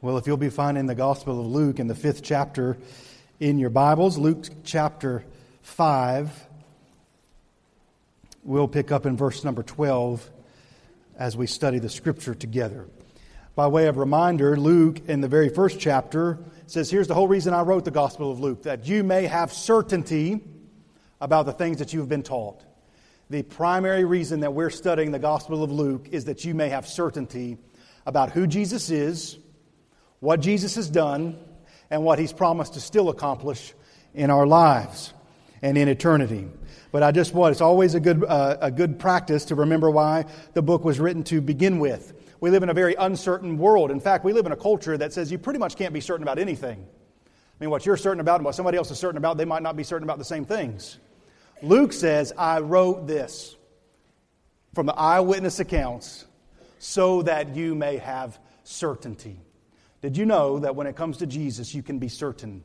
Well, if you'll be finding the Gospel of Luke in the fifth chapter in your Bibles, Luke chapter 5, we'll pick up in verse number 12 as we study the scripture together. By way of reminder, Luke in the very first chapter says, Here's the whole reason I wrote the Gospel of Luke, that you may have certainty about the things that you have been taught. The primary reason that we're studying the Gospel of Luke is that you may have certainty about who Jesus is what Jesus has done and what he's promised to still accomplish in our lives and in eternity. But I just want, it's always a good, uh, a good practice to remember why the book was written to begin with. We live in a very uncertain world. In fact, we live in a culture that says you pretty much can't be certain about anything. I mean, what you're certain about and what somebody else is certain about, they might not be certain about the same things. Luke says, I wrote this from the eyewitness accounts so that you may have certainty. Did you know that when it comes to Jesus, you can be certain?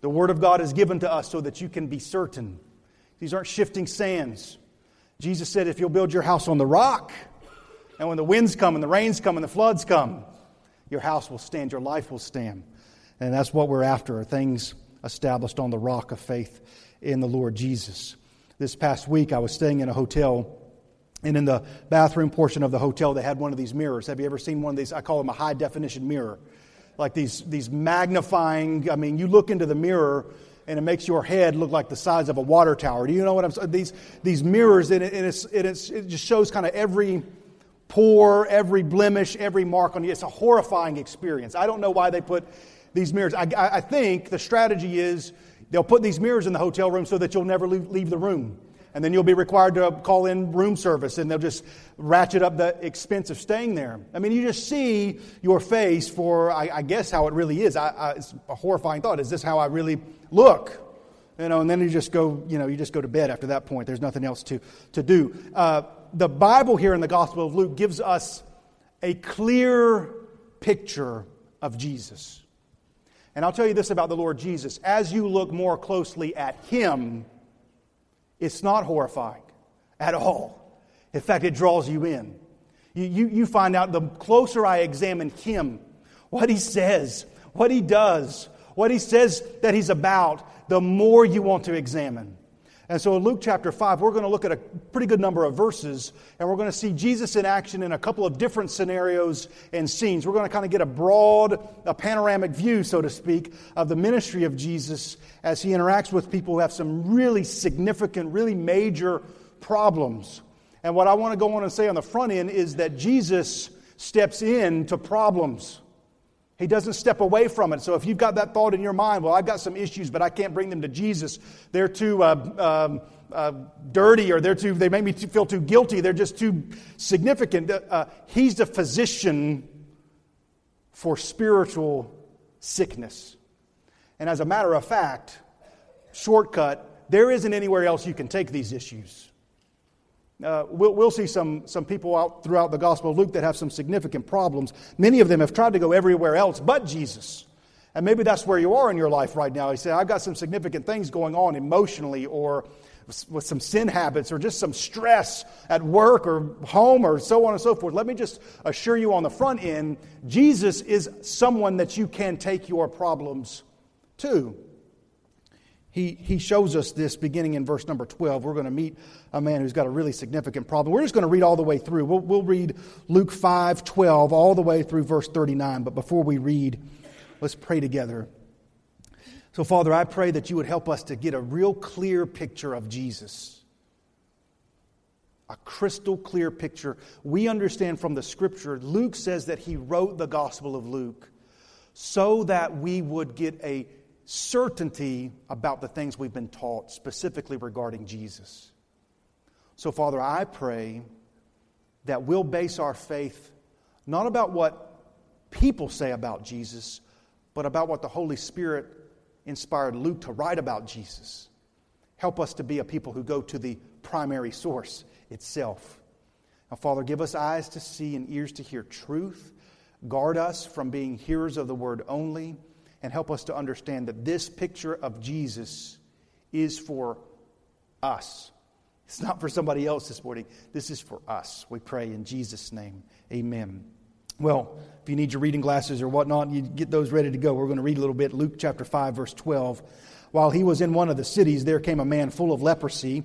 The Word of God is given to us so that you can be certain. These aren't shifting sands. Jesus said, if you'll build your house on the rock, and when the winds come and the rains come and the floods come, your house will stand, your life will stand. And that's what we're after things established on the rock of faith in the Lord Jesus. This past week, I was staying in a hotel and in the bathroom portion of the hotel, they had one of these mirrors. Have you ever seen one of these? I call them a high definition mirror. Like these, these magnifying, I mean, you look into the mirror and it makes your head look like the size of a water tower. Do you know what I'm saying? These, these mirrors, and, it, and, it's, and it's, it just shows kind of every pore, every blemish, every mark on you. It's a horrifying experience. I don't know why they put these mirrors. I, I think the strategy is they'll put these mirrors in the hotel room so that you'll never leave, leave the room and then you'll be required to call in room service and they'll just ratchet up the expense of staying there. I mean, you just see your face for, I, I guess, how it really is. I, I, it's a horrifying thought. Is this how I really look? You know, and then you just go, you know, you just go to bed after that point. There's nothing else to, to do. Uh, the Bible here in the Gospel of Luke gives us a clear picture of Jesus. And I'll tell you this about the Lord Jesus. As you look more closely at Him, it's not horrifying at all. In fact, it draws you in. You, you, you find out the closer I examine him, what he says, what he does, what he says that he's about, the more you want to examine. And so in Luke chapter 5, we're going to look at a pretty good number of verses, and we're going to see Jesus in action in a couple of different scenarios and scenes. We're going to kind of get a broad, a panoramic view, so to speak, of the ministry of Jesus as he interacts with people who have some really significant, really major problems. And what I want to go on and say on the front end is that Jesus steps in to problems. He doesn't step away from it. So if you've got that thought in your mind, well, I've got some issues, but I can't bring them to Jesus. They're too uh, um, uh, dirty, or they're too. They make me feel too guilty. They're just too significant. Uh, he's the physician for spiritual sickness. And as a matter of fact, shortcut, there isn't anywhere else you can take these issues. Uh, we'll, we'll, see some, some people out throughout the Gospel of Luke that have some significant problems. Many of them have tried to go everywhere else but Jesus. And maybe that's where you are in your life right now. You say, I've got some significant things going on emotionally or with some sin habits or just some stress at work or home or so on and so forth. Let me just assure you on the front end Jesus is someone that you can take your problems to. He, he shows us this beginning in verse number 12. We're going to meet a man who's got a really significant problem. We're just going to read all the way through. We'll, we'll read Luke 5 12 all the way through verse 39. But before we read, let's pray together. So, Father, I pray that you would help us to get a real clear picture of Jesus. A crystal clear picture. We understand from the scripture, Luke says that he wrote the Gospel of Luke so that we would get a certainty about the things we've been taught, specifically regarding Jesus. So, Father, I pray that we'll base our faith not about what people say about Jesus, but about what the Holy Spirit inspired Luke to write about Jesus. Help us to be a people who go to the primary source itself. Now, Father, give us eyes to see and ears to hear truth. Guard us from being hearers of the word only and help us to understand that this picture of Jesus is for us. It's not for somebody else this morning. This is for us. We pray in Jesus' name. Amen. Well, if you need your reading glasses or whatnot, you get those ready to go. We're going to read a little bit. Luke chapter 5, verse 12. While he was in one of the cities, there came a man full of leprosy.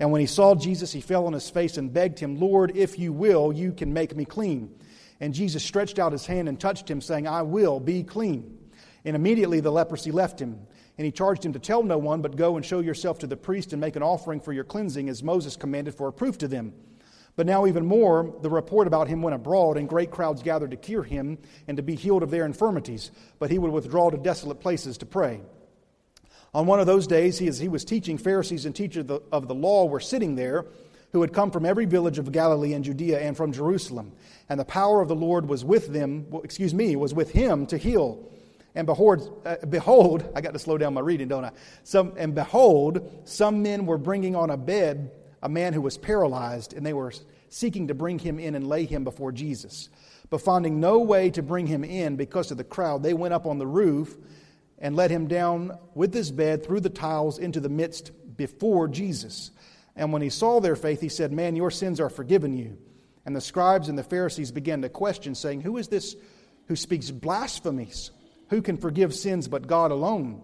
And when he saw Jesus, he fell on his face and begged him, Lord, if you will, you can make me clean. And Jesus stretched out his hand and touched him, saying, I will be clean. And immediately the leprosy left him. And he charged him to tell no one, but go and show yourself to the priest and make an offering for your cleansing, as Moses commanded for a proof to them. But now, even more, the report about him went abroad, and great crowds gathered to cure him and to be healed of their infirmities. But he would withdraw to desolate places to pray. On one of those days, he, as he was teaching, Pharisees and teachers of the law were sitting there who had come from every village of Galilee and Judea and from Jerusalem. And the power of the Lord was with them, excuse me, was with him to heal. And behold, uh, behold, I got to slow down my reading, don't I? Some, and behold, some men were bringing on a bed a man who was paralyzed, and they were seeking to bring him in and lay him before Jesus. But finding no way to bring him in because of the crowd, they went up on the roof and let him down with his bed through the tiles into the midst before Jesus. And when he saw their faith, he said, Man, your sins are forgiven you. And the scribes and the Pharisees began to question, saying, Who is this who speaks blasphemies? Who can forgive sins but God alone?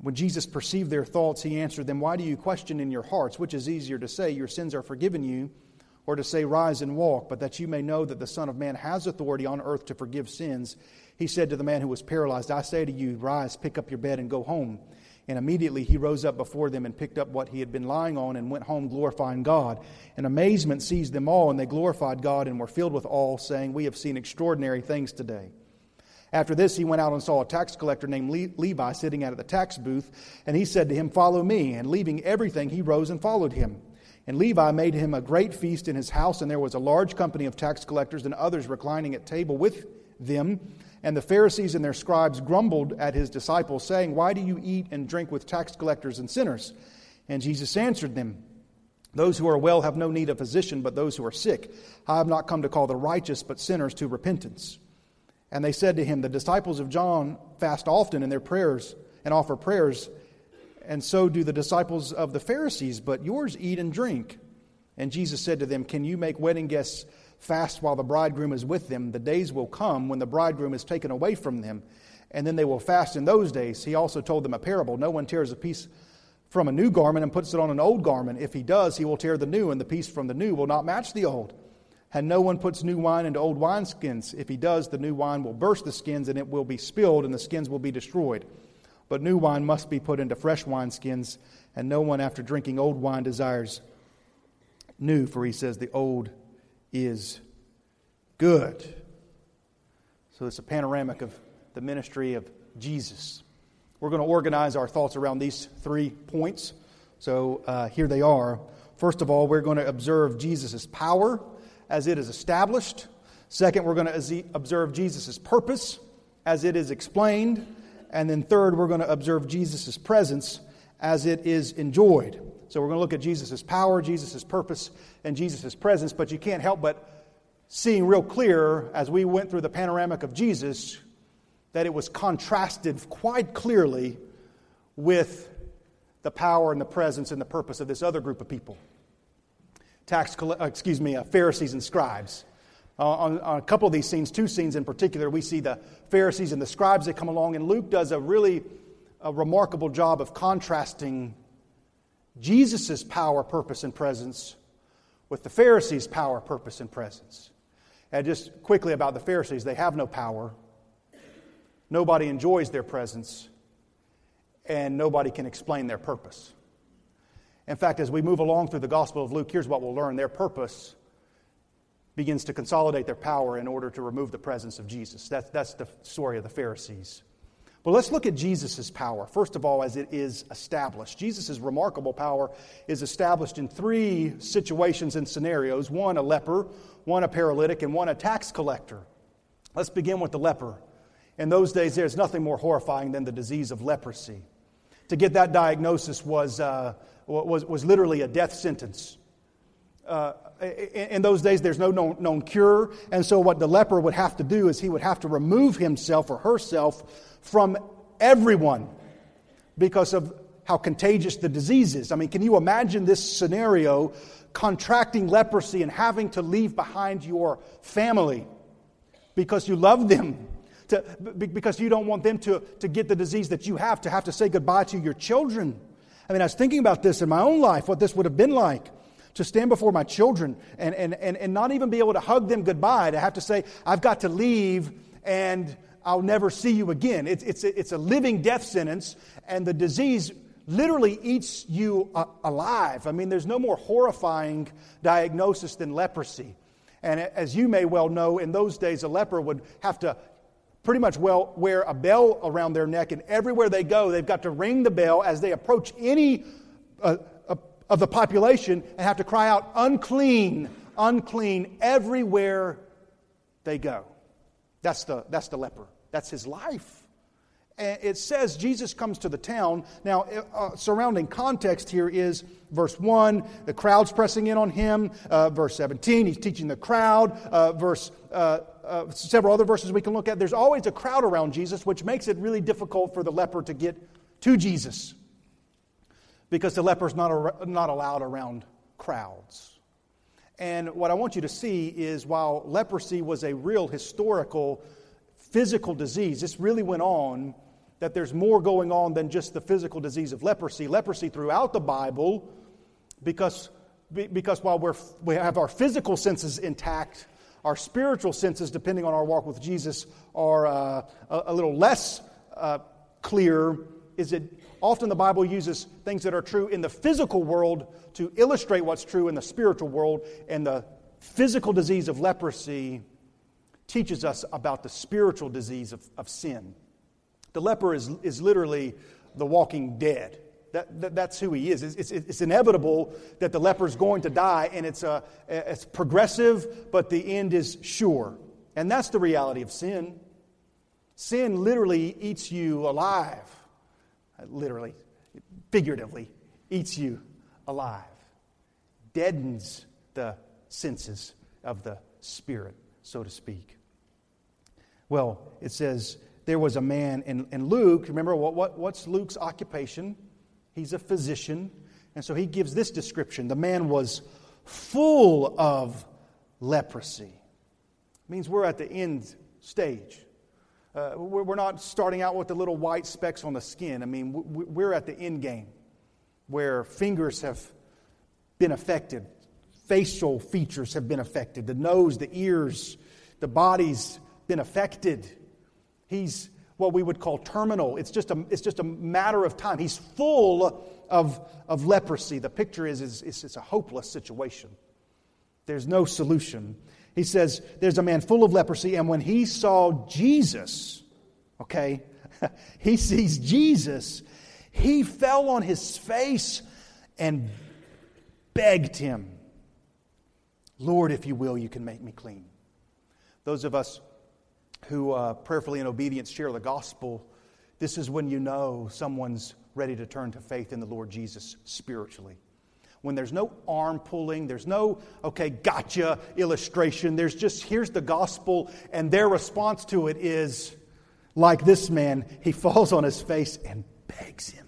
When Jesus perceived their thoughts, he answered them, Why do you question in your hearts? Which is easier to say, Your sins are forgiven you, or to say, Rise and walk, but that you may know that the Son of Man has authority on earth to forgive sins. He said to the man who was paralyzed, I say to you, Rise, pick up your bed, and go home. And immediately he rose up before them and picked up what he had been lying on and went home glorifying God. And amazement seized them all, and they glorified God and were filled with awe, saying, We have seen extraordinary things today. After this, he went out and saw a tax collector named Levi sitting out at the tax booth, and he said to him, Follow me. And leaving everything, he rose and followed him. And Levi made him a great feast in his house, and there was a large company of tax collectors and others reclining at table with them. And the Pharisees and their scribes grumbled at his disciples, saying, Why do you eat and drink with tax collectors and sinners? And Jesus answered them, Those who are well have no need of physician, but those who are sick. I have not come to call the righteous, but sinners to repentance. And they said to him, The disciples of John fast often in their prayers and offer prayers, and so do the disciples of the Pharisees, but yours eat and drink. And Jesus said to them, Can you make wedding guests fast while the bridegroom is with them? The days will come when the bridegroom is taken away from them, and then they will fast in those days. He also told them a parable No one tears a piece from a new garment and puts it on an old garment. If he does, he will tear the new, and the piece from the new will not match the old. And no one puts new wine into old wineskins. If he does, the new wine will burst the skins, and it will be spilled, and the skins will be destroyed. But new wine must be put into fresh wineskins, and no one after drinking old wine desires new, for he says the old is good. So it's a panoramic of the ministry of Jesus. We're going to organize our thoughts around these three points. So uh, here they are. First of all, we're going to observe Jesus' power as it is established. Second, we're going to observe Jesus' purpose as it is explained. And then third, we're going to observe Jesus' presence as it is enjoyed. So we're going to look at Jesus' power, Jesus' purpose, and Jesus' presence. But you can't help but seeing real clear as we went through the panoramic of Jesus that it was contrasted quite clearly with the power and the presence and the purpose of this other group of people tax, uh, excuse me, uh, Pharisees and scribes. Uh, on, on, a couple of these scenes, two scenes in particular, we see the Pharisees and the scribes that come along, and Luke does a really a remarkable job of contrasting Jesus' power, purpose, and presence with the Pharisees' power, purpose, and presence. And just quickly about the Pharisees, they have no power, nobody enjoys their presence, and nobody can explain their purpose. In fact, as we move along through the Gospel of Luke, here's what we'll learn their purpose begins to consolidate their power in order to remove the presence of Jesus. That's, that's the story of the Pharisees. But let's look at Jesus' power, first of all, as it is established. Jesus' remarkable power is established in three situations and scenarios one a leper, one a paralytic, and one a tax collector. Let's begin with the leper. In those days, there's nothing more horrifying than the disease of leprosy. To get that diagnosis was, uh, was, was literally a death sentence. Uh, in those days, there's no known, known, cure. And so, what the leper would have to do is he would have to remove himself or herself from everyone because of how contagious the disease is. I mean, can you imagine this scenario contracting leprosy and having to leave behind your family? because you love them, to, because you don't want them to, to get the disease that you have, to have to say goodbye to your children. I mean, I was thinking about this in my own life, what this would have been like to stand before my children and, and, and, and not even be able to hug them goodbye, to have to say, I've got to leave and I'll never see you again. It's, it's, it's a living death sentence, and the disease literally eats you alive. I mean, there's no more horrifying diagnosis than leprosy. And as you may well know, in those days, a leper would have to pretty much well wear a bell around their neck, and everywhere they go, they've got to ring the bell as they approach any uh, uh, of the population and have to cry out, unclean, unclean, everywhere they go. That's the, that's the leper. That's his life. And it says Jesus comes to the town. Now, uh, surrounding context here is verse 1, the crowd's pressing in on him. Uh, verse 17, he's teaching the crowd. Uh, verse uh, uh, several other verses we can look at. There's always a crowd around Jesus, which makes it really difficult for the leper to get to Jesus because the leper's not, not allowed around crowds. And what I want you to see is while leprosy was a real historical physical disease, this really went on, that there's more going on than just the physical disease of leprosy. Leprosy throughout the Bible, because, because while we're, we have our physical senses intact, our spiritual senses, depending on our walk with Jesus, are uh, a, a, little less uh, clear. Is it often the Bible uses things that are true in the physical world to illustrate what's true in the spiritual world, and the physical disease of leprosy teaches us about the spiritual disease of, of sin. The leper is, is literally the walking dead. That, that, that's who he is. It's, it's, it's, inevitable that the leper is going to die, and it's, a, it's progressive, but the end is sure. And that's the reality of sin. Sin literally eats you alive. Literally, figuratively, eats you alive. Deadens the senses of the spirit, so to speak. Well, it says there was a man in, in Luke. Remember, what, what, what's Luke's occupation? He's a physician. And so he gives this description the man was full of leprosy. It means we're at the end stage. Uh, we're not starting out with the little white specks on the skin. I mean, we're at the end game where fingers have been affected, facial features have been affected, the nose, the ears, the body's been affected. He's what we would call terminal. It's just a, it's just a matter of time. He's full of, of leprosy. The picture is, is, is it's a hopeless situation. There's no solution. He says, There's a man full of leprosy, and when he saw Jesus, okay, he sees Jesus, he fell on his face and begged him, Lord, if you will, you can make me clean. Those of us who uh, prayerfully and obedience share the gospel, this is when you know someone's ready to turn to faith in the Lord Jesus spiritually. When there's no arm pulling, there's no, okay, gotcha illustration. There's just, here's the gospel, and their response to it is like this man, he falls on his face and begs him.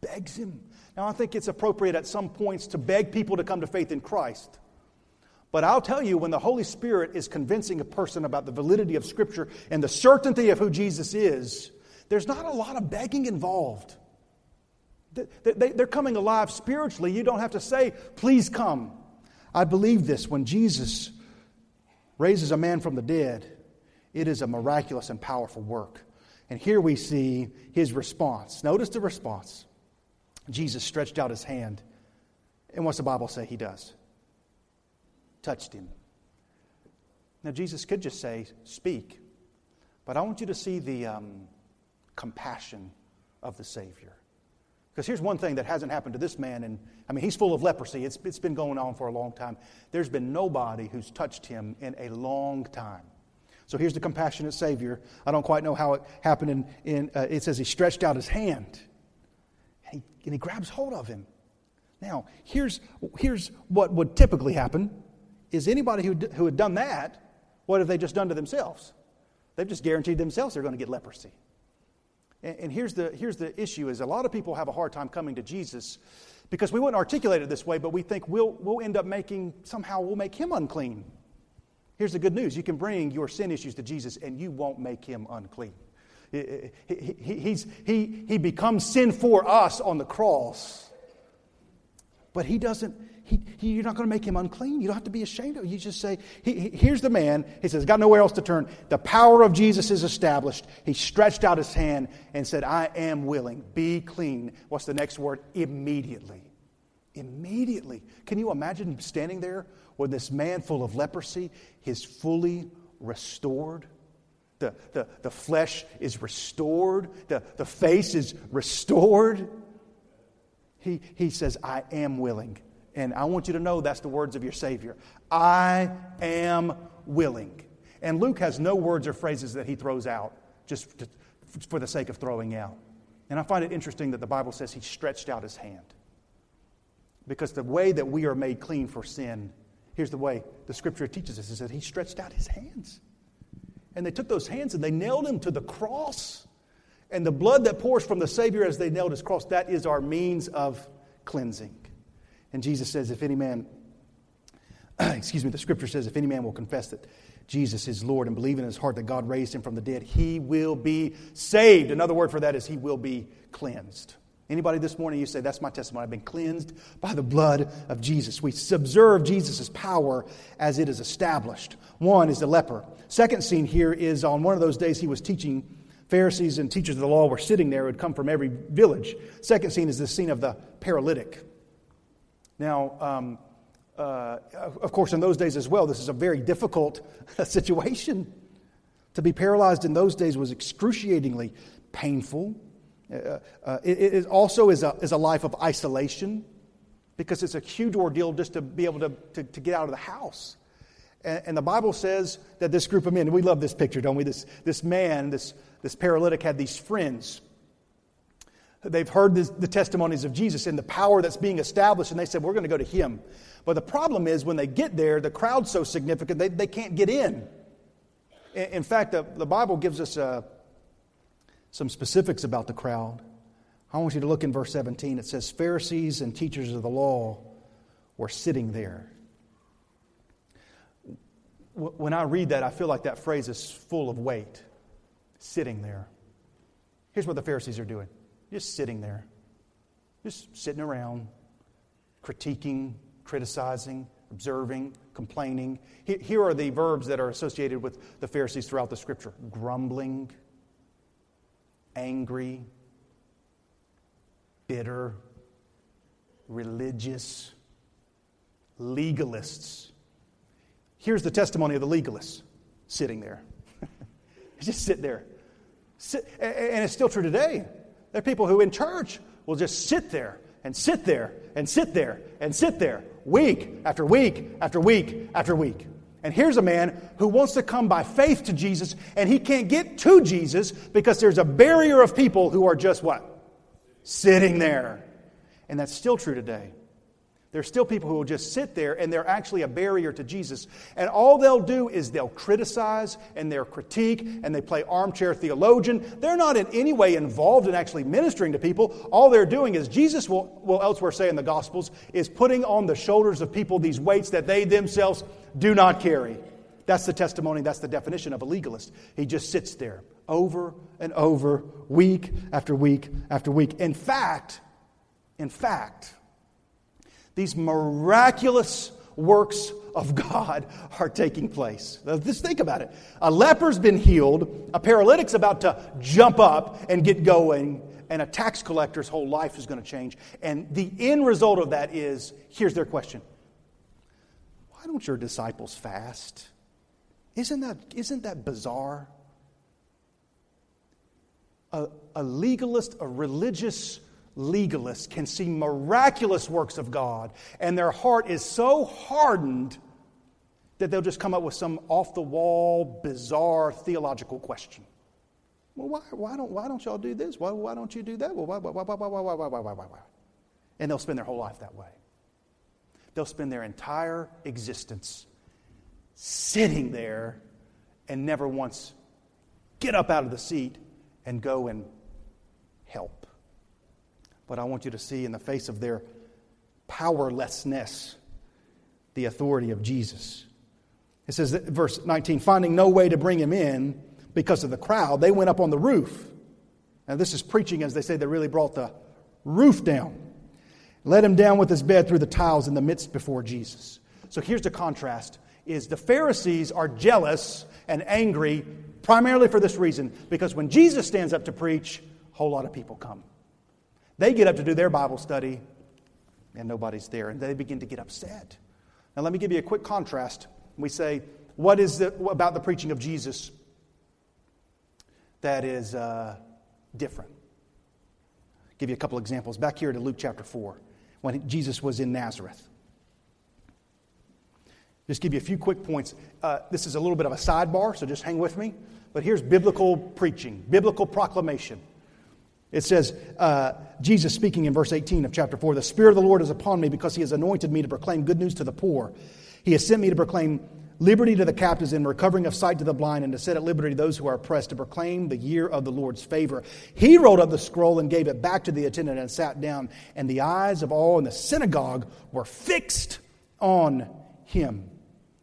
Begs him. Now, I think it's appropriate at some points to beg people to come to faith in Christ. But I'll tell you, when the Holy Spirit is convincing a person about the validity of Scripture and the certainty of who Jesus is, there's not a lot of begging involved. They're coming alive spiritually. You don't have to say, please come. I believe this. When Jesus raises a man from the dead, it is a miraculous and powerful work. And here we see his response. Notice the response. Jesus stretched out his hand. And what's the Bible say he does? Touched him. Now, Jesus could just say, Speak. But I want you to see the um, compassion of the Savior. Because here's one thing that hasn't happened to this man, and I mean, he's full of leprosy. It's, it's been going on for a long time. There's been nobody who's touched him in a long time. So here's the compassionate Savior. I don't quite know how it happened. In, in uh, it says he stretched out his hand, and he, and he grabs hold of him. Now, here's, here's what would typically happen is anybody who, who had done that, what have they just done to themselves? They've just guaranteed themselves they're going to get leprosy. And, and here's, the, here's the issue is a lot of people have a hard time coming to Jesus because we wouldn't articulate it this way, but we think we'll, we'll end up making, somehow we'll make him unclean. Here's the good news you can bring your sin issues to Jesus and you won't make him unclean. He, he, he, he becomes sin for us on the cross, but he doesn't, he, he, you're not going to make him unclean. You don't have to be ashamed of it. You just say, he, here's the man. He says, got nowhere else to turn. The power of Jesus is established. He stretched out his hand and said, I am willing. Be clean. What's the next word? Immediately. Immediately. Can you imagine standing there with this man full of leprosy is fully restored? The, the, the flesh is restored, the, the face is restored. He, he says, I am willing. And I want you to know that's the words of your Savior. I am willing. And Luke has no words or phrases that he throws out just to, for the sake of throwing out. And I find it interesting that the Bible says he stretched out his hand. Because the way that we are made clean for sin, here's the way the scripture teaches us is that he stretched out his hands. And they took those hands and they nailed him to the cross. And the blood that pours from the Savior as they nailed his cross, that is our means of cleansing. And Jesus says, if any man, excuse me, the scripture says, if any man will confess that Jesus is Lord and believe in his heart that God raised him from the dead, he will be saved. Another word for that is he will be cleansed. Anybody this morning, you say, That's my testimony. I've been cleansed by the blood of Jesus. We observe Jesus' power as it is established. One is the leper. Second scene here is on one of those days he was teaching. Pharisees and teachers of the law were sitting there, would come from every village. Second scene is the scene of the paralytic. Now, um, uh, of course, in those days as well, this is a very difficult situation. To be paralyzed in those days was excruciatingly painful. Uh, uh, it, it also is a, is a life of isolation because it's a huge ordeal just to be able to, to, to get out of the house. And, and, the Bible says that this group of men, we love this picture, don't we? This, this man, this, this paralytic, had these friends They've heard this, the testimonies of Jesus and the power that's being established, and they said, We're going to go to him. But the problem is, when they get there, the crowd's so significant, they, they can't get in. In, in fact, the, the, Bible gives us uh, some specifics about the crowd. I want you to look in verse 17. It says, Pharisees and teachers of the law were sitting there. When I read that, I feel like that phrase is full of weight. Sitting there. Here's what the Pharisees are doing just sitting there, just sitting around, critiquing, criticizing, observing, complaining. Here are the verbs that are associated with the Pharisees throughout the scripture grumbling, angry, bitter, religious, legalists. Here's the testimony of the legalists sitting there. just sit there. Sit, and it's still true today. There are people who in church will just sit there and sit there and sit there and sit there week after week after week after week. And here's a man who wants to come by faith to Jesus, and he can't get to Jesus because there's a barrier of people who are just what? Sitting there. And that's still true today. There's still people who will just sit there and they're actually a barrier to Jesus. And all they'll do is they'll criticize and they'll critique and they play armchair theologian. They're not in any way involved in actually ministering to people. All they're doing is, Jesus will, will elsewhere say in the Gospels, is putting on the shoulders of people these weights that they themselves do not carry. That's the testimony, that's the definition of a legalist. He just sits there over and over, week after week after week. In fact, in fact, these miraculous works of God are taking place. Just think about it. A leper's been healed, a paralytic's about to jump up and get going, and a tax collector's whole life is going to change. And the end result of that is here's their question Why don't your disciples fast? Isn't that, isn't that bizarre? A, a legalist, a religious legalists can see miraculous works of God, and their heart is so hardened that they'll just come up with some off the wall, bizarre theological question. Well, why, why, don't, why don't y'all do this? Why, why don't you do that? Well, why, why, why, why, why, why, why, why, why, why? And they'll spend their whole life that way. They'll spend their entire existence sitting there and never once get up out of the seat and go and help. But I want you to see in the face of their powerlessness the authority of Jesus. It says, that, verse 19, finding no way to bring him in because of the crowd, they went up on the roof. Now, this is preaching as they say they really brought the roof down. Let him down with his bed through the tiles in the midst before Jesus. So here's the contrast is the Pharisees are jealous and angry primarily for this reason because when Jesus stands up to preach, a whole lot of people come. They get up to do their Bible study and nobody's there and they begin to get upset. Now let me give you a quick contrast. We say, what is it about the preaching of Jesus that is uh, different? I'll give you a couple examples. Back here to Luke chapter 4, when Jesus was in Nazareth. Just give you a few quick points. Uh, this is a little bit of a sidebar, so just hang with me. But here's biblical preaching, biblical proclamation. It says, uh, Jesus speaking in verse 18 of chapter 4 The Spirit of the Lord is upon me because he has anointed me to proclaim good news to the poor. He has sent me to proclaim liberty to the captives and recovering of sight to the blind, and to set at liberty those who are oppressed, to proclaim the year of the Lord's favor. He rolled up the scroll and gave it back to the attendant and sat down, and the eyes of all in the synagogue were fixed on him.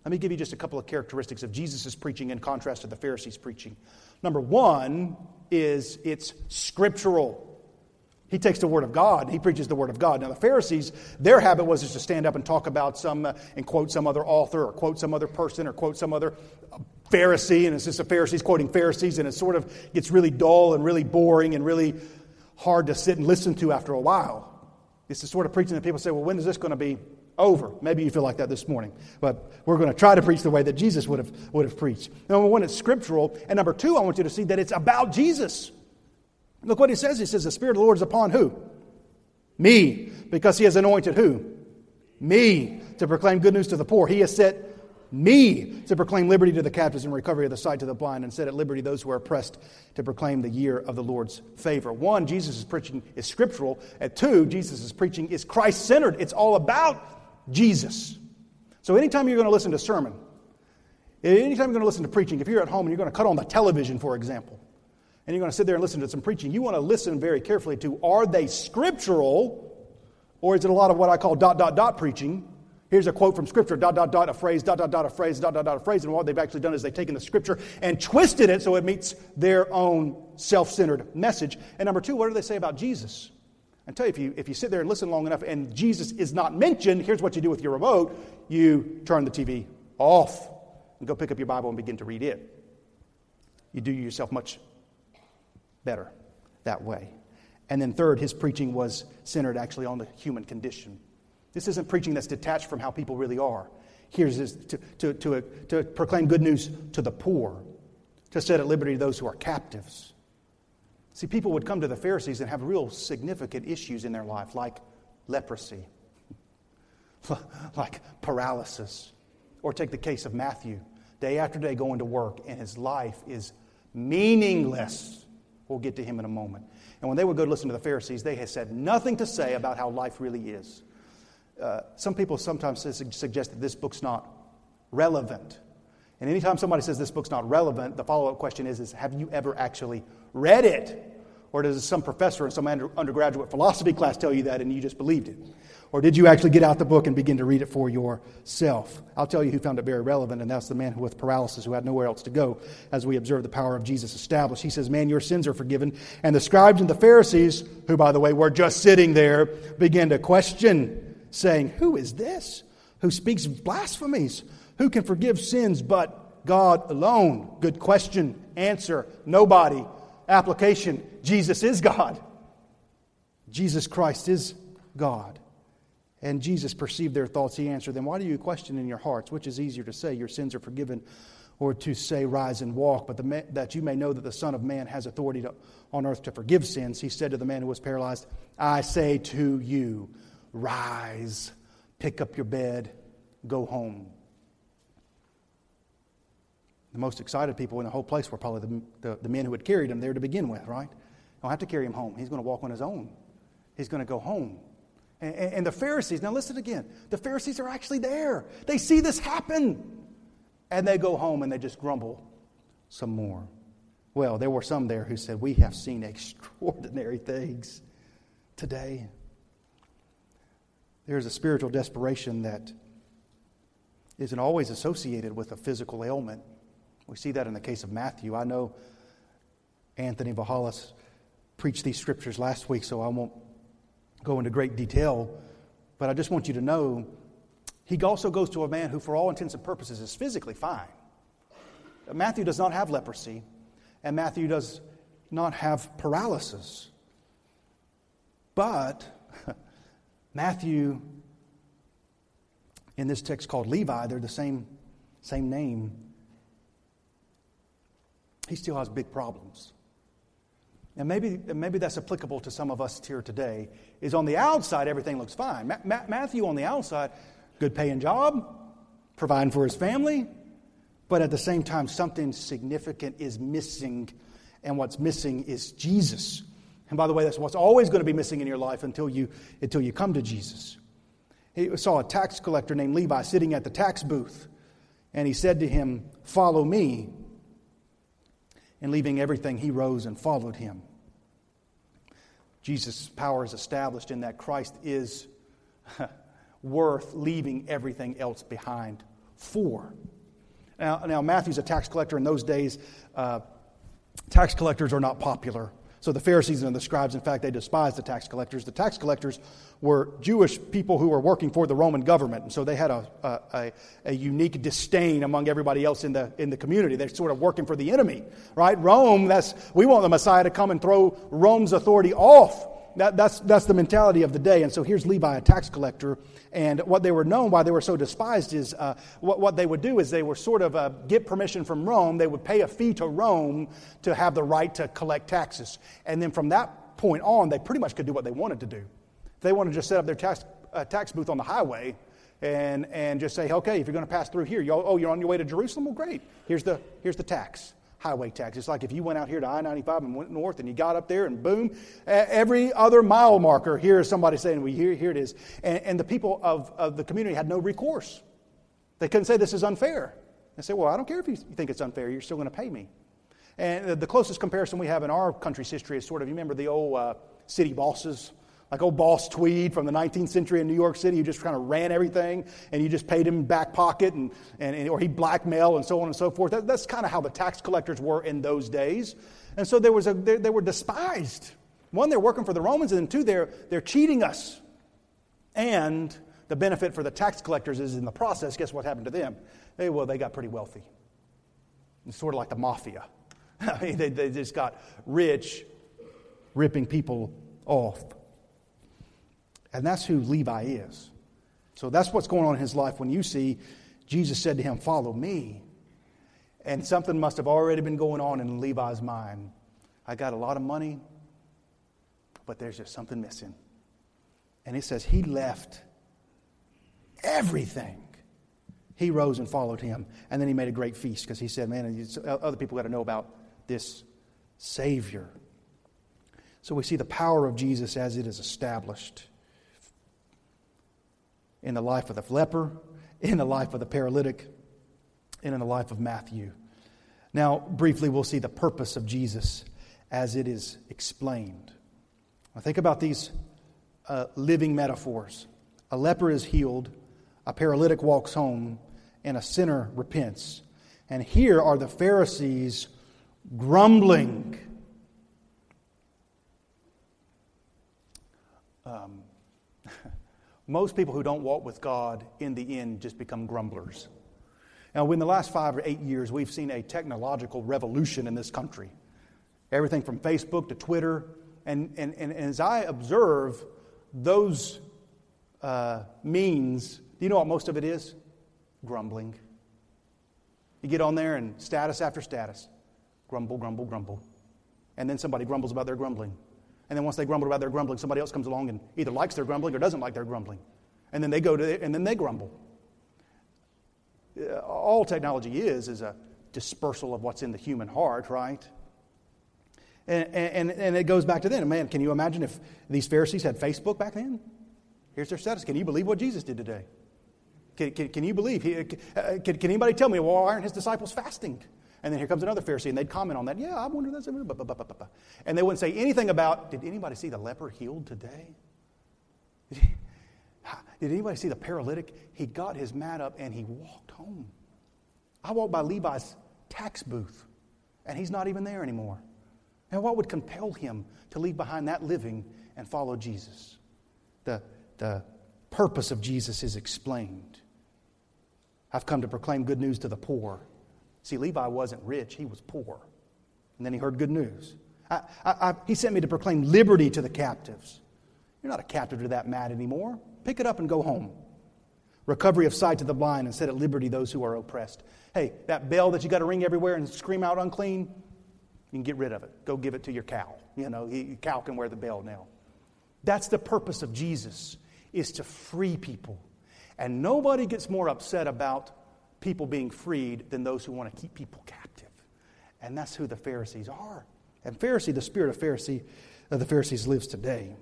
Let me give you just a couple of characteristics of Jesus' preaching in contrast to the Pharisees' preaching. Number one is it's scriptural. He takes the Word of God, he preaches the Word of God. Now, the Pharisees, their habit was just to stand up and talk about some, uh, and quote some other author, or quote some other person, or quote some other Pharisee, and it's just the Pharisees quoting Pharisees, and it sort of gets really dull and really boring and really hard to sit and listen to after a while. It's the sort of preaching that people say, well, when is this going to be over? Maybe you feel like that this morning, but we're going to try to preach the way that Jesus would have, would have preached. Number one, it's scriptural, and number two, I want you to see that it's about Jesus. Look what he says. He says, The Spirit of the Lord is upon who? Me. Because he has anointed who? Me. To proclaim good news to the poor. He has set me to proclaim liberty to the captives and recovery of the sight to the blind, and set at liberty those who are oppressed to proclaim the year of the Lord's favor. One, Jesus' is preaching is scriptural. At two, Jesus' is preaching is Christ centered. It's all about Jesus. So anytime you're going to listen to sermon, anytime you're going to listen to preaching, if you're at home and you're going to cut on the television, for example, and you're going to sit there and listen to some preaching, you want to listen very carefully to are they scriptural or is it a lot of what I call dot, dot, dot preaching? Here's a quote from Scripture, dot, dot, dot, a phrase, dot, dot, dot, a phrase, dot, dot, dot, a phrase. And what they've actually done is they've taken the Scripture and twisted it so it meets their own self centered message. And number two, what do they say about Jesus? I tell you, if you, if you sit there and listen long enough and Jesus is not mentioned, here's what you do with your remote you turn the TV off and go pick up your Bible and begin to read it. You do yourself much better that way. And then, third, his preaching was centered actually on the human condition. This isn't preaching that's detached from how people really are. Here's his, to, to, to, to proclaim good news to the poor, to set at liberty those who are captives. See, people would come to the Pharisees and have real significant issues in their life, like leprosy, like paralysis. Or take the case of Matthew, day after day going to work, and his life is meaningless. We'll get to him in a moment. And when they would go to listen to the Pharisees, they had said nothing to say about how life really is. Uh, some people sometimes suggest that this book's not relevant. And anytime somebody says this book's not relevant, the follow up question is, is Have you ever actually read it? Or does some professor in some undergraduate philosophy class tell you that and you just believed it? Or did you actually get out the book and begin to read it for yourself? I'll tell you who found it very relevant, and that's the man with paralysis who had nowhere else to go as we observe the power of Jesus established. He says, Man, your sins are forgiven. And the scribes and the Pharisees, who, by the way, were just sitting there, began to question, saying, Who is this who speaks blasphemies? Who can forgive sins but God alone? Good question. Answer nobody. Application Jesus is God. Jesus Christ is God. And Jesus perceived their thoughts. He answered them, Why do you question in your hearts? Which is easier to say, Your sins are forgiven, or to say, Rise and walk? But the, that you may know that the Son of Man has authority to, on earth to forgive sins, he said to the man who was paralyzed, I say to you, Rise, pick up your bed, go home. The most excited people in the whole place were probably the, the, the men who had carried him there to begin with, right? Don't have to carry him home. He's going to walk on his own. He's going to go home. And, and the Pharisees, now listen again, the Pharisees are actually there. They see this happen. And they go home and they just grumble some more. Well, there were some there who said, We have seen extraordinary things today. There's a spiritual desperation that isn't always associated with a physical ailment. We see that in the case of Matthew. I know Anthony Vahalis preached these scriptures last week, so I won't go into great detail, but I just want you to know he also goes to a man who, for all intents and purposes, is physically fine. Matthew does not have leprosy, and Matthew does not have paralysis. But Matthew, in this text called Levi, they're the same, same name. He still has big problems. And maybe, maybe that's applicable to some of us here today, is on the outside, everything looks fine. Ma- Ma- Matthew, on the outside, good paying job, providing for his family, but at the same time, something significant is missing, and what's missing is Jesus. And by the way, that's what's always going to be missing in your life until you, until you come to Jesus. He saw a tax collector named Levi sitting at the tax booth, and he said to him, Follow me. And leaving everything, he rose and followed him. Jesus' power is established in that Christ is worth leaving everything else behind for. Now, now Matthew's a tax collector in those days. Uh, tax collectors are not popular. So the Pharisees and the scribes, in fact, they despised the tax collectors. The tax collectors were Jewish people who were working for the Roman government, and so they had a, a, a, unique disdain among everybody else in the, in the community. They're sort of working for the enemy, right? Rome, that's, we want the Messiah to come and throw Rome's authority off. That, that's, that's the mentality of the day. And so here's Levi, a tax collector. And what they were known why they were so despised is uh, what, what they would do is they were sort of uh, get permission from Rome. They would pay a fee to Rome to have the right to collect taxes. And then from that point on, they pretty much could do what they wanted to do. If they wanted to just set up their tax, uh, tax booth on the highway and, and just say, okay, if you're going to pass through here, you oh, you're on your way to Jerusalem? Well, great. Here's the, here's the tax highway tax. It's like if you went out here to I 95 and went north and you got up there and boom, every other mile marker, here is somebody saying, well, here, here it is. And, and the people of, of the community had no recourse. They couldn't say this is unfair. They said, well, I don't care if you think it's unfair, you're still going to pay me. And the closest comparison we have in our country's history is sort of, you remember the old uh, city bosses? Like old Boss Tweed from the 19th century in New York City, who just kind of ran everything and you just paid him back pocket and, and, or he blackmail and so on and so forth. That, that's kind of how the tax collectors were in those days. And so there was a, they, they were despised. One, they're working for the Romans, and two, they're, they're cheating us. And the benefit for the tax collectors is in the process, guess what happened to them? They, well, they got pretty wealthy. It's sort of like the mafia. I mean, they, they just got rich ripping people off. And that's who Levi is. So that's what's going on in his life when you see Jesus said to him, Follow me. And something must have already been going on in Levi's mind. I got a lot of money, but there's just something missing. And it says he left everything. He rose and followed him. And then he made a great feast because he said, Man, other people got to know about this Savior. So we see the power of Jesus as it is established in the life of the leper, in the life of the paralytic, and in the life of Matthew. Now, briefly, we'll see the purpose of Jesus as it is explained. Now, think about these uh, living metaphors. A leper is healed, a paralytic walks home, and a sinner repents. And here are the Pharisees grumbling. Um, most people who don't walk with God in the end just become grumblers. Now, in the last five or eight years, we've seen a technological revolution in this country. Everything from Facebook to Twitter. And, and, and, as I observe those uh, means, do you know what most of it is? Grumbling. You get on there and status after status grumble, grumble, grumble. And then somebody grumbles about their grumbling. And then once they grumble about their grumbling, somebody else comes along and either likes their grumbling or doesn't like their grumbling. And then they go to, and then they grumble. Uh, all technology is, is a dispersal of what's in the human heart, right? And, and, and it goes back to then. Man, can you imagine if these Pharisees had Facebook back then? Here's their status. Can you believe what Jesus did today? Can, can, can you believe? Uh, can, can anybody tell me, well, why aren't his disciples fasting? And then here comes another Pharisee, and they'd comment on that. Yeah, I wonder that's. And they wouldn't say anything about, did anybody see the leper healed today? Did anybody see the paralytic? He got his mat up and he walked home. I walked by Levi's tax booth, and he's not even there anymore. And what would compel him to leave behind that living and follow Jesus? The, the purpose of Jesus is explained. I've come to proclaim good news to the poor. See, Levi wasn't rich, he was poor. And then he heard good news. I, I, I, he sent me to proclaim liberty to the captives. You're not a captive to that mat anymore. Pick it up and go home. Recovery of sight to the blind and set at liberty those who are oppressed. Hey, that bell that you got to ring everywhere and scream out unclean, you can get rid of it. Go give it to your cow. You know, your cow can wear the bell now. That's the purpose of Jesus, is to free people. And nobody gets more upset about people being freed than those who want to keep people captive. And that's who the Pharisees are. And Pharisee, the spirit of Pharisee, of the Pharisees lives today.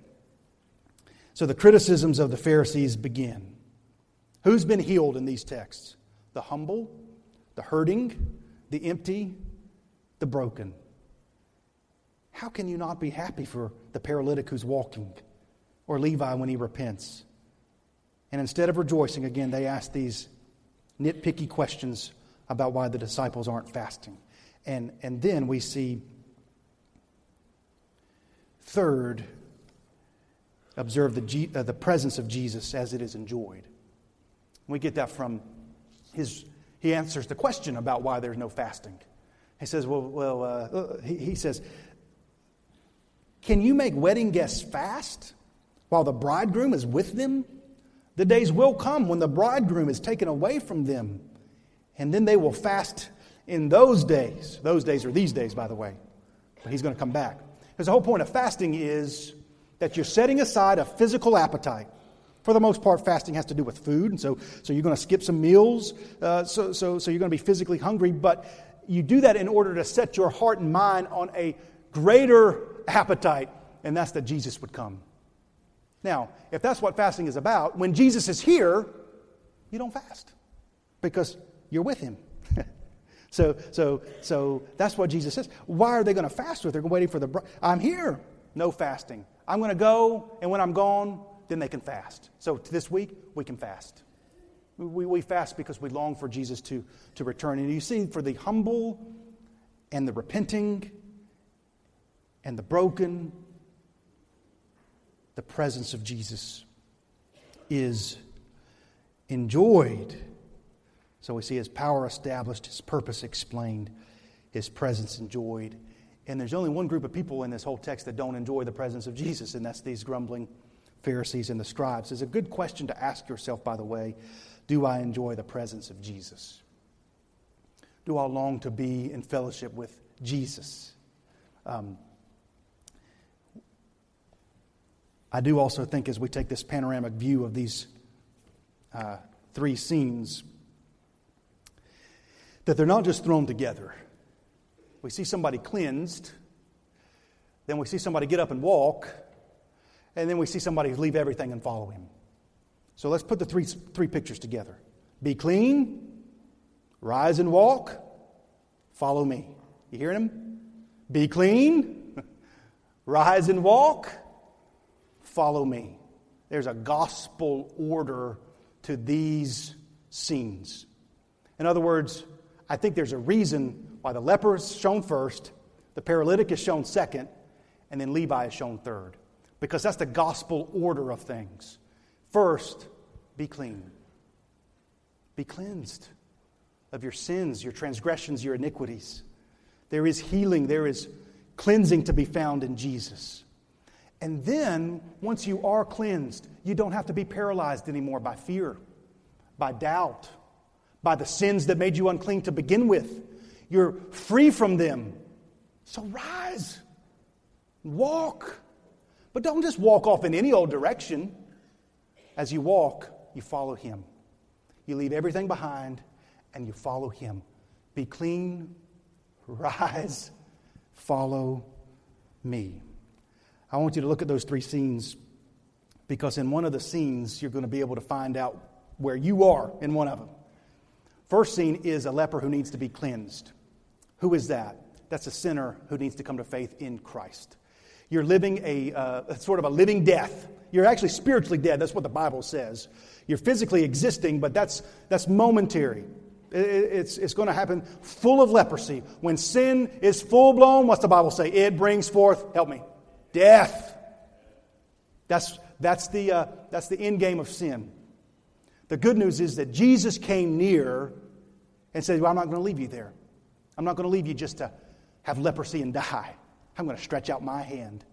So the criticisms of the Pharisees begin. Who's been healed in these texts? The humble, the hurting, the empty, the broken. How can you not be happy for the paralytic who's walking or Levi when he repents? And instead of rejoicing again, they ask these nitpicky questions about why the disciples aren't fasting. And, and then we see, third, observe the, uh, the presence of Jesus as it is enjoyed. We get that from his, he answers the question about why there's no fasting. He says, well, well uh, uh he, he says, can you make wedding guests fast while the bridegroom is with them? The days will come when the bridegroom is taken away from them, and then they will fast in those days. Those days are these days, by the way, but he's going to come back. Because the whole point of fasting is that you're setting aside a physical appetite. For the most part, fasting has to do with food, and so, so you're going to skip some meals, uh, so, so, so you're going to be physically hungry, but you do that in order to set your heart and mind on a greater appetite, and that's that Jesus would come. Now, if that's what fasting is about, when Jesus is here, you don't fast because you're with him. so, so, so that's what Jesus says. Why are they going to fast if they're waiting for the? I'm here. No fasting. I'm going to go, and when I'm gone, then they can fast. So this week we can fast. We, we fast because we long for Jesus to, to return. And you see, for the humble and the repenting and the broken the presence of Jesus is enjoyed. So we see his power established, his purpose explained, his presence enjoyed. And there's only one group of people in this whole text that don't enjoy the presence of Jesus, and that's these grumbling Pharisees and the scribes. It's a good question to ask yourself, by the way. Do I enjoy the presence of Jesus? Do I long to be in fellowship with Jesus? Um, I do also think, as we take this panoramic view of these uh, three scenes, that they're not just thrown together. We see somebody cleansed, then we see somebody get up and walk, and then we see somebody leave everything and follow him. So let's put the three, three pictures together be clean, rise and walk, follow me. You hearing him? Be clean, rise and walk, follow me. There's a gospel order to these scenes. In other words, I think there's a reason why the leper is shown first, the paralytic is shown second, and then Levi is shown third. Because that's the gospel order of things. First, be clean. Be cleansed of your sins, your transgressions, your iniquities. There is healing, there is cleansing to be found in Jesus. And then, once you are cleansed, you don't have to be paralyzed anymore by fear, by doubt, by the sins that made you unclean to begin with. You're free from them. So rise, walk. But don't just walk off in any old direction. As you walk, you follow Him. You leave everything behind and you follow Him. Be clean, rise, follow me. I want you to look at those three scenes because in one of the scenes, you're going to be able to find out where you are in one of them. First scene is a leper who needs to be cleansed. Who is that? That's a sinner who needs to come to faith in Christ. You're living a uh, sort of a living death. You're actually spiritually dead. That's what the Bible says. You're physically existing, but that's, that's momentary. It's, it's going to happen full of leprosy. When sin is full blown, what's the Bible say? It brings forth, help me, death. That's, that's, the, uh, that's the end game of sin. The good news is that Jesus came near and said, well, I'm not going to leave you there. I'm not going to leave you just to have leprosy and die. I'm going to stretch out my hand.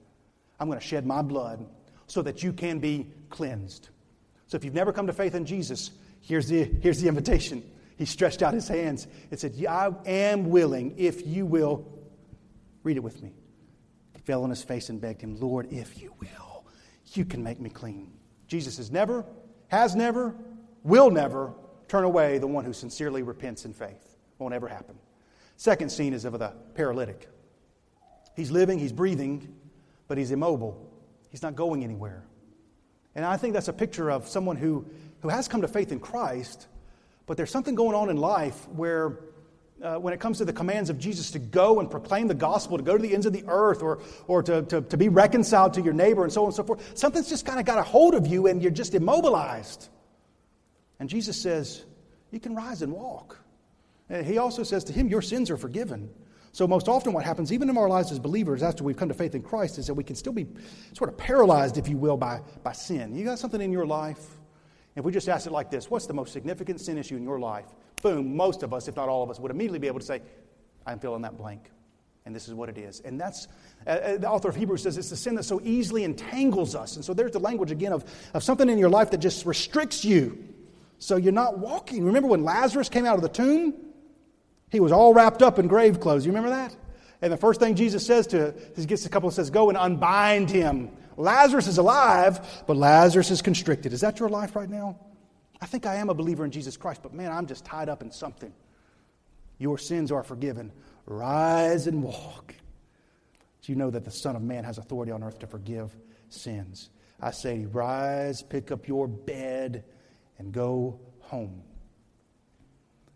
I'm going to shed my blood so that you can be cleansed. So if you've never come to faith in Jesus, here's the, here's the invitation. He stretched out his hands and said, I am willing if you will. Read it with me. Fell on his face and begged him, Lord, if you will, you can make me clean. Jesus has never, has never, will never turn away the one who sincerely repents in faith. Won't ever happen. Second scene is of the paralytic. He's living, he's breathing, but he's immobile. He's not going anywhere. And I think that's a picture of someone who, who has come to faith in Christ, but there's something going on in life where, uh, when it comes to the commands of Jesus to go and proclaim the gospel, to go to the ends of the earth, or, or to, to, to be reconciled to your neighbor, and so on and so forth, something's just kind of got a hold of you and you're just immobilized. And Jesus says, You can rise and walk. And he also says to him, Your sins are forgiven. So, most often, what happens, even in our lives as believers, after we've come to faith in Christ, is that we can still be sort of paralyzed, if you will, by, by sin. You got something in your life? If we just ask it like this What's the most significant sin issue in your life? Boom, most of us, if not all of us, would immediately be able to say, I'm filling that blank. And this is what it is. And that's, uh, uh, the author of Hebrews says it's the sin that so easily entangles us. And so there's the language again of, of something in your life that just restricts you. So you're not walking. Remember when Lazarus came out of the tomb? He was all wrapped up in grave clothes. You remember that? And the first thing Jesus says to he gets a couple and says, Go and unbind him. Lazarus is alive, but Lazarus is constricted. Is that your life right now? I think I am a believer in Jesus Christ, but man, I'm just tied up in something. Your sins are forgiven. Rise and walk. Do you know that the Son of Man has authority on earth to forgive sins? I say, rise, pick up your bed, and go home.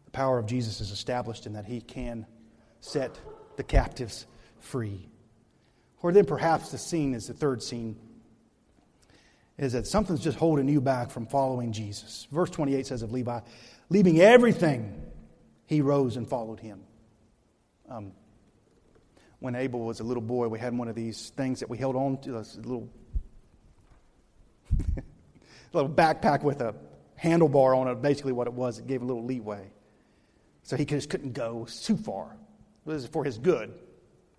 The power of Jesus is established in that he can set the captives free. Or then perhaps the scene is the third scene is that something's just holding you back from following Jesus. Verse 28 says of Levi, leaving everything, he rose and followed him. Um, when Abel was a little boy, we had one of these things that we held on to, a little, little backpack with a handlebar on it, basically what it was. It gave a little leeway. So he just couldn't go too far. It was for his good,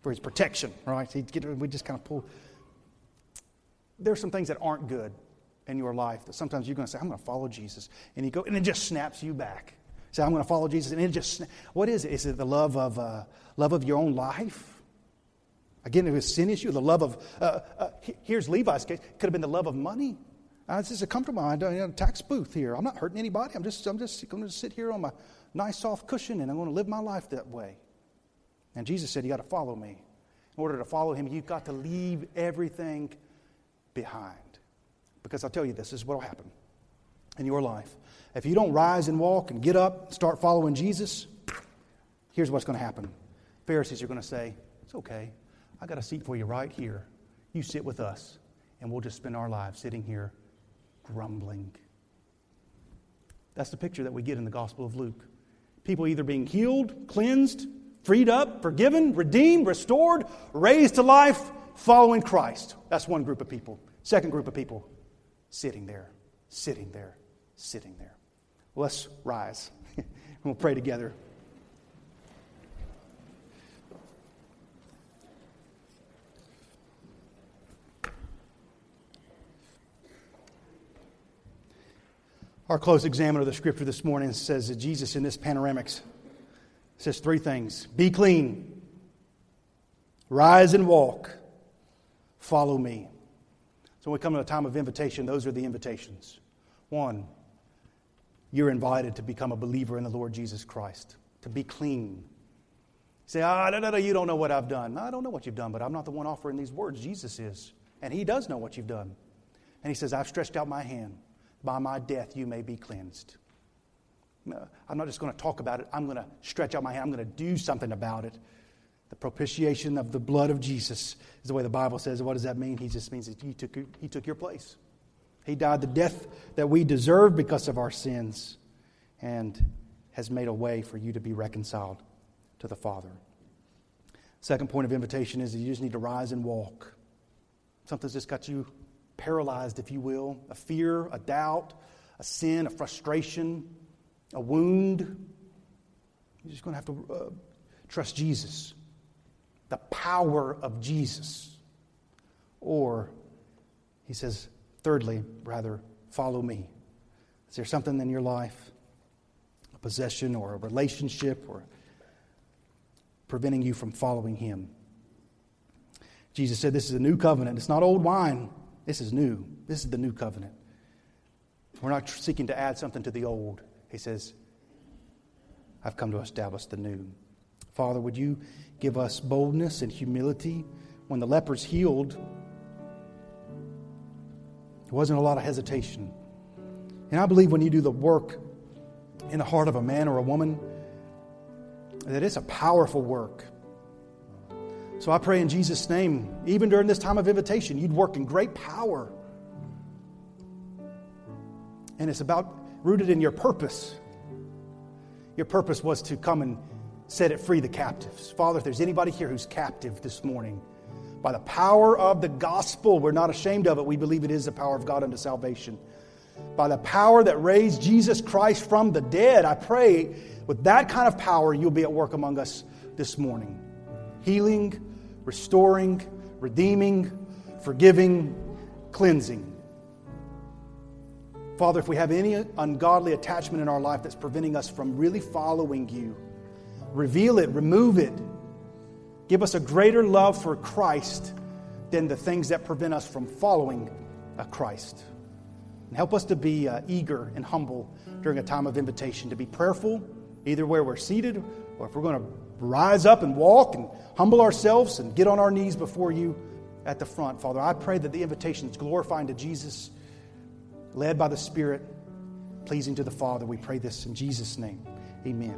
for his protection, right? He'd get, we just kind of pull. There's some things that aren't good in your life that sometimes you're going to say, I'm going to follow Jesus. And you go, and it just snaps you back. Say, I'm going to follow Jesus. And it just, what is it? Is it the love of, uh, love of your own life? Again, it was sin issue, the love of, uh, uh, here's Levi's case, could have been the love of money. Uh, this is a comfortable I tax booth here. I'm not hurting anybody. I'm just, I'm just going to sit here on my nice soft cushion and I'm going to live my life that way. And Jesus said, You got to follow me. In order to follow him, you've got to leave everything behind. Because I'll tell you this, this is what will happen in your life. If you don't rise and walk and get up, and start following Jesus, here's what's going to happen. Pharisees are going to say, It's okay. I got a seat for you right here. You sit with us, and we'll just spend our lives sitting here grumbling. That's the picture that we get in the Gospel of Luke. People either being healed, cleansed, freed up, forgiven, redeemed, restored, raised to life, following Christ. That's one group of people. Second group of people, sitting there, sitting there, sitting there. Let's rise. and we'll pray together. Our close examiner of the scripture this morning says that Jesus in this panoramics says three things Be clean, rise and walk, follow me. So when we come to a time of invitation, those are the invitations. One, you're invited to become a believer in the Lord Jesus Christ, to be clean. Say, ah, no, no, no, you don't know what I've done. No, I don't know what you've done, but I'm not the one offering these words. Jesus is. And He does know what you've done. And He says, I've stretched out my hand by my death you may be cleansed. I'm not just going to talk about it, I'm going to stretch out my hand, I'm going to do something about it. The propitiation of the blood of Jesus is the way the Bible says. What does that mean? He just means that he took, he took your place. He died the death that we deserve because of our sins and has made a way for you to be reconciled to the Father. Second point of invitation is that you just need to rise and walk. Something's just got you paralyzed, if you will a fear, a doubt, a sin, a frustration, a wound. You're just going to have to uh, trust Jesus, the power of Jesus. Or, he says, thirdly, rather, follow me. Is there something in your life, a possession or a relationship or preventing you from following him? Jesus said, This is a new covenant. It's not old wine. This is new. This is the new covenant. We're not seeking to add something to the old. He says, I've come to establish the new. Father, would you give us boldness and humility? When the lepers healed, there wasn't a lot of hesitation. And I believe when you do the work in the heart of a man or a woman, that it's a powerful work. So I pray in Jesus' name, even during this time of invitation, you'd work in great power. And it's about rooted in your purpose. Your purpose was to come and set it free the captives. Father, if there's anybody here who's captive this morning, by the power of the gospel, we're not ashamed of it. We believe it is the power of God unto salvation. By the power that raised Jesus Christ from the dead, I pray with that kind of power, you'll be at work among us this morning. Healing, restoring, redeeming, forgiving, cleansing. Father, if we have any ungodly attachment in our life that's preventing us from really following you, reveal it, remove it. Give us a greater love for Christ than the things that prevent us from following Christ. And help us to be uh, eager and humble during a time of invitation, to be prayerful, either where we're seated or if we're going to rise up and walk and humble ourselves and get on our knees before you at the front. Father, I pray that the invitation is glorifying to Jesus, led by the Spirit, pleasing to the Father. We pray this in Jesus' name. Amen.